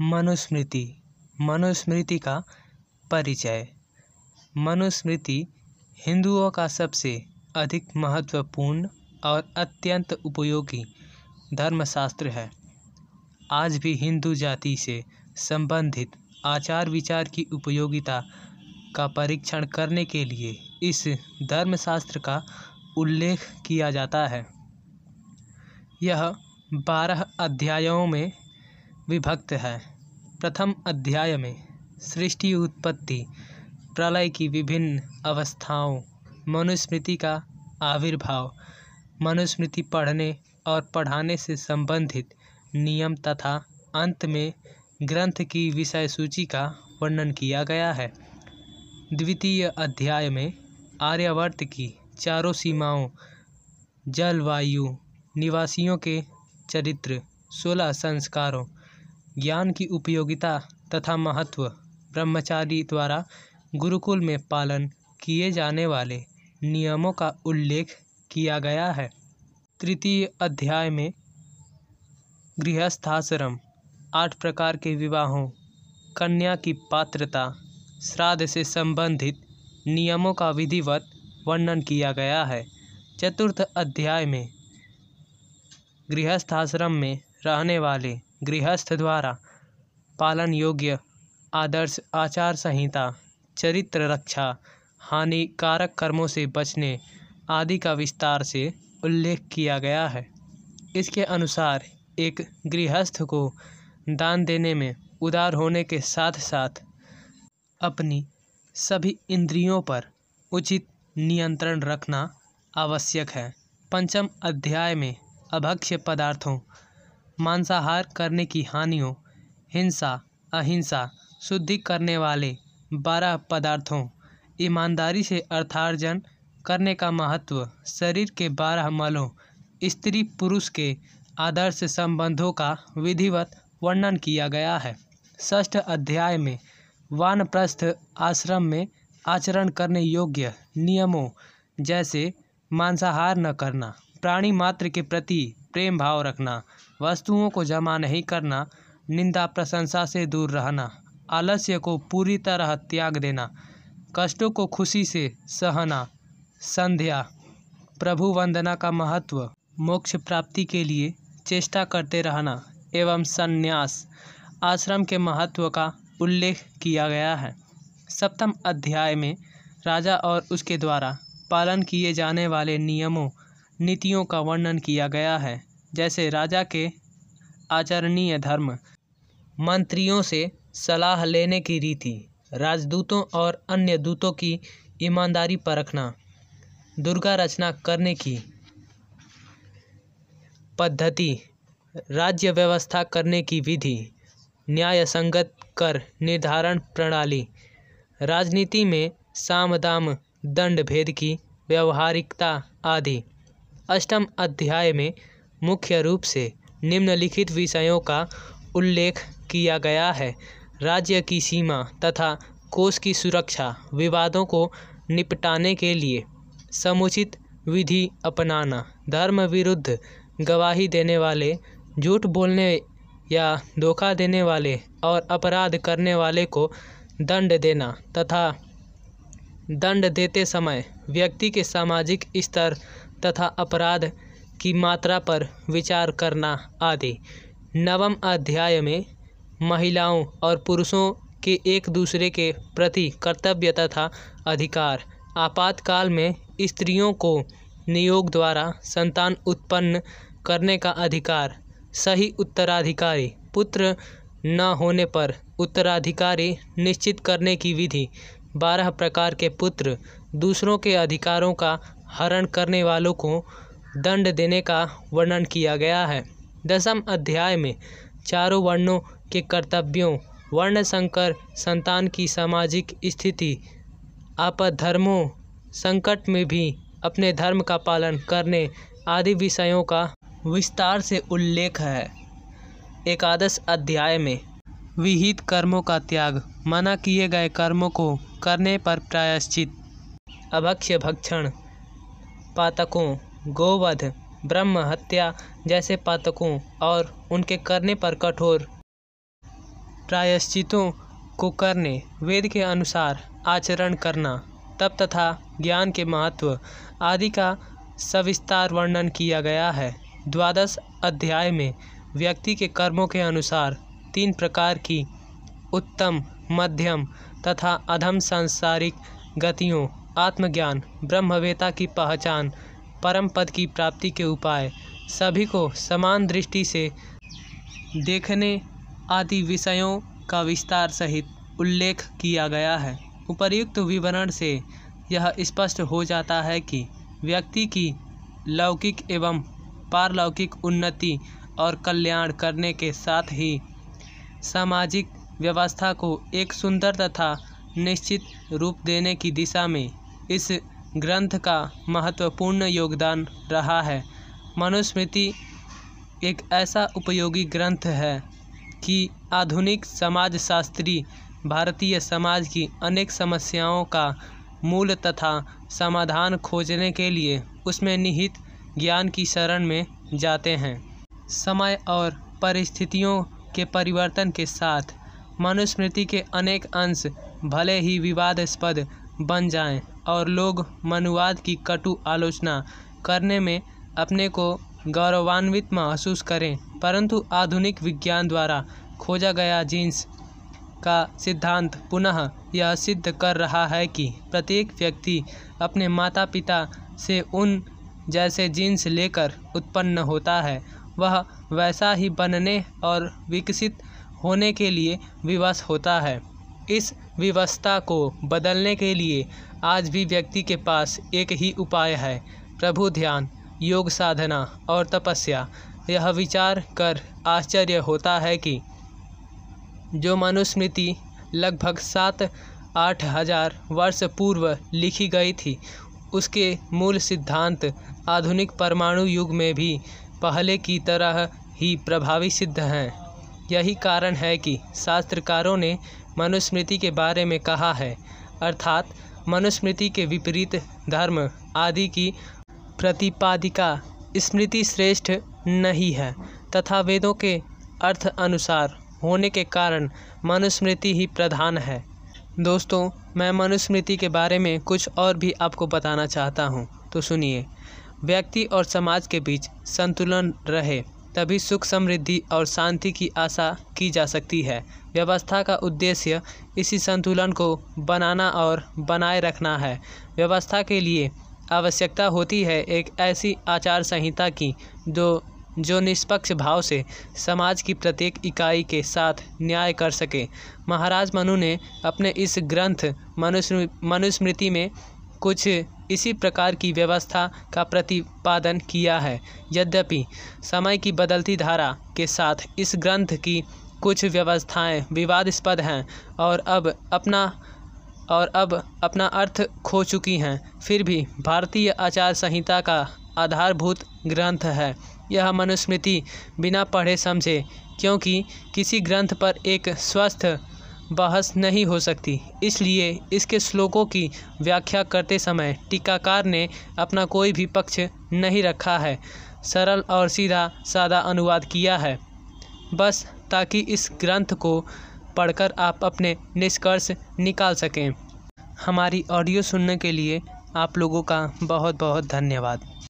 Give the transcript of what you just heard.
मनुस्मृति। मनुस्मृति का परिचय। मनुस्मृति हिंदुओं का सबसे अधिक महत्वपूर्ण और अत्यंत उपयोगी धर्मशास्त्र है। आज भी हिंदू जाति से संबंधित आचार विचार की उपयोगिता का परीक्षण करने के लिए इस धर्मशास्त्र का उल्लेख किया जाता है। यह बारह अध्यायों में विभक्त है। प्रथम अध्याय में सृष्टि उत्पत्ति, प्रलय की विभिन्न अवस्थाओं, मनुस्मृति का आविर्भाव, मनुस्मृति पढ़ने और पढ़ाने से संबंधित नियम तथा अंत में ग्रंथ की विषय सूची का वर्णन किया गया है। द्वितीय अध्याय में आर्यावर्त की चारों सीमाओं, जलवायु, निवासियों के चरित्र, सोलह संस्कारों ज्ञान की उपयोगिता तथा महत्व ब्रह्मचारी द्वारा गुरुकुल में पालन किए जाने वाले नियमों का उल्लेख किया गया है। तृतीय अध्याय में गृहस्थाश्रम, आठ प्रकार के विवाहों, कन्या की पात्रता, श्राद्ध से संबंधित नियमों का विधिवत वर्णन किया गया है। चतुर्थ अध्याय में गृहस्थाश्रम में रहने वाले गृहस्थ द्वारा पालन योग्य आदर्श आचार संहिता चरित्र रक्षा हानिकारक कर्मों से बचने आदि का विस्तार से उल्लेख किया गया है। इसके अनुसार एक गृहस्थ को दान देने में उदार होने के साथ साथ अपनी सभी इंद्रियों पर उचित नियंत्रण रखना आवश्यक है। पंचम अध्याय में अभक्ष्य पदार्थों मांसाहार करने की हानियों, हिंसा, अहिंसा, शुद्धि करने वाले बारह पदार्थों, ईमानदारी से अर्थार्जन करने का महत्व, शरीर के बारह मलों, स्त्री पुरुष के आदर्श संबंधों का विधिवत वर्णन किया गया है। षष्ठ अध्याय में वानप्रस्थ आश्रम में आचरण करने योग्य नियमों जैसे मांसाहार न करना, प्राणी मात्र के प्रति प्रेम भाव रखना वस्तुओं को जमा नहीं करना, निंदा प्रशंसा से दूर रहना, आलस्य को पूरी तरह त्याग देना, कष्टों को खुशी से सहना, संध्या, प्रभु वंदना का महत्व, मोक्ष प्राप्ति के लिए चेष्टा करते रहना एवं संन्यास आश्रम के महत्व का उल्लेख किया गया है। सप्तम अध्याय में राजा और उसके द्वारा पालन किए जाने वाले नियमों, नीतियों का वर्णन किया गया है। जैसे राजा के आचरणीय धर्म। मंत्रियों से सलाह लेने की रीति, राजदूतों और अन्य दूतों की ईमानदारी परखना, दुर्गा रचना करने की पद्धति, राज्य व्यवस्था करने की विधि, न्याय संगत कर निर्धारण प्रणाली, राजनीति में साम दाम दंड भेद की व्यवहारिकता आदि। अष्टम अध्याय में मुख्य रूप से निम्नलिखित विषयों का उल्लेख किया गया है। राज्य की सीमा तथा कोष की सुरक्षा विवादों को निपटाने के लिए समुचित विधि अपनाना, धर्म विरुद्ध गवाही देने वाले, झूठ बोलने या धोखा देने वाले और अपराध करने वाले को दंड देना तथा दंड देते समय व्यक्ति के सामाजिक स्तर तथा अपराध की मात्रा पर विचार करना आदि। नवम अध्याय में महिलाओं और पुरुषों के एक दूसरे के प्रति कर्तव्य तथा अधिकार। आपातकाल में स्त्रियों को नियोग द्वारा संतान उत्पन्न करने का अधिकार। सही उत्तराधिकारी। पुत्र न होने पर उत्तराधिकारी निश्चित करने की विधि। बारह प्रकार के पुत्र। दूसरों के अधिकारों का हरण करने वालों को दंड देने का वर्णन किया गया है। दसम अध्याय में चारों वर्णों के कर्तव्यों, वर्ण संकर, संतान की सामाजिक स्थिति, आपधर्मों संकट में भी अपने धर्म का पालन करने आदि विषयों का विस्तार से उल्लेख है। एकादश अध्याय में विहित कर्मों का त्याग, मना किए गए कर्मों को करने पर प्रायश्चित, अभक्ष्य भक्षण, पातकों गोवध, ब्रह्म हत्या जैसे पातकों और उनके करने पर कठोर प्रायश्चितों को करने, वेद के अनुसार आचरण करना, तप तथा ज्ञान के महत्व आदि का सविस्तार वर्णन किया गया है। द्वादश अध्याय में व्यक्ति के कर्मों के अनुसार तीन प्रकार की उत्तम, मध्यम तथा अधम सांसारिक गतियों, आत्मज्ञान, ब्रह्मवेता की पहचान परम पद की प्राप्ति के उपाय सभी को समान दृष्टि से देखने आदि विषयों का विस्तार सहित उल्लेख किया गया है। उपर्युक्त विवरण से यह स्पष्ट हो जाता है कि व्यक्ति की लौकिक एवं पारलौकिक उन्नति और कल्याण करने के साथ ही सामाजिक व्यवस्था को एक सुंदर तथा निश्चित रूप देने की दिशा में इस ग्रंथ का महत्वपूर्ण योगदान रहा है। मनुस्मृति एक ऐसा उपयोगी ग्रंथ है कि आधुनिक समाजशास्त्री भारतीय समाज की अनेक समस्याओं का मूल तथा समाधान खोजने के लिए उसमें निहित ज्ञान की शरण में जाते हैं। समय और परिस्थितियों के परिवर्तन के साथ मनुस्मृति के अनेक अंश भले ही विवादास्पद बन जाएँ और लोग मनुवाद की कटु आलोचना करने में अपने को गौरवान्वित महसूस करें। परंतु आधुनिक विज्ञान द्वारा खोजा गया जीन्स का सिद्धांत पुनः यह सिद्ध कर रहा है कि प्रत्येक व्यक्ति अपने माता पिता से उन जैसे जीन्स लेकर उत्पन्न होता है। वह वैसा ही बनने और विकसित होने के लिए विवश होता है। इस व्यवस्था को बदलने के लिए आज भी व्यक्ति के पास एक ही उपाय है। प्रभु ध्यान, योग साधना और तपस्या। यह विचार कर आश्चर्य होता है कि जो मनुस्मृति लगभग सात, आठ हज़ार वर्ष पूर्व लिखी गई थी, उसके मूल सिद्धांत आधुनिक परमाणु युग में भी पहले की तरह ही प्रभावी सिद्ध हैं। यही कारण है कि शास्त्रकारों ने मनुस्मृति के बारे में कहा है, अर्थात मनुस्मृति के विपरीत धर्म आदि की प्रतिपादिका स्मृति श्रेष्ठ नहीं है, तथा वेदों के अर्थ अनुसार होने के कारण मनुस्मृति ही प्रधान है। दोस्तों, मैं मनुस्मृति के बारे में कुछ और भी आपको बताना चाहता हूँ तो सुनिए। व्यक्ति और समाज के बीच संतुलन रहे। तभी सुख, समृद्धि और शांति की आशा की जा सकती है। व्यवस्था का उद्देश्य इसी संतुलन को बनाना और बनाए रखना है। व्यवस्था के लिए आवश्यकता होती है एक ऐसी आचार संहिता की, जो जो निष्पक्ष भाव से समाज की प्रत्येक इकाई के साथ न्याय कर सके। महाराज मनु ने अपने इस ग्रंथ मनुस्मृ, मनुस्मृति में कुछ इसी प्रकार की व्यवस्था का प्रतिपादन किया है। यद्यपि समय की बदलती धारा के साथ इस ग्रंथ की कुछ व्यवस्थाएँ विवादास्पद हैं और अब अपना, और अब अपना अर्थ खो चुकी हैं, फिर भी भारतीय आचार संहिता का आधारभूत ग्रंथ है। यह मनुस्मृति बिना पढ़े समझे, क्योंकि किसी ग्रंथ पर एक स्वस्थ बहस नहीं हो सकती। इसलिए इसके श्लोकों की व्याख्या करते समय टीकाकार ने अपना कोई भी पक्ष नहीं रखा है। सरल और सीधा सादा अनुवाद किया है। बस ताकि इस ग्रंथ को पढ़कर आप अपने निष्कर्ष निकाल सकें। हमारी ऑडियो सुनने के लिए आप लोगों का बहुत बहुत धन्यवाद।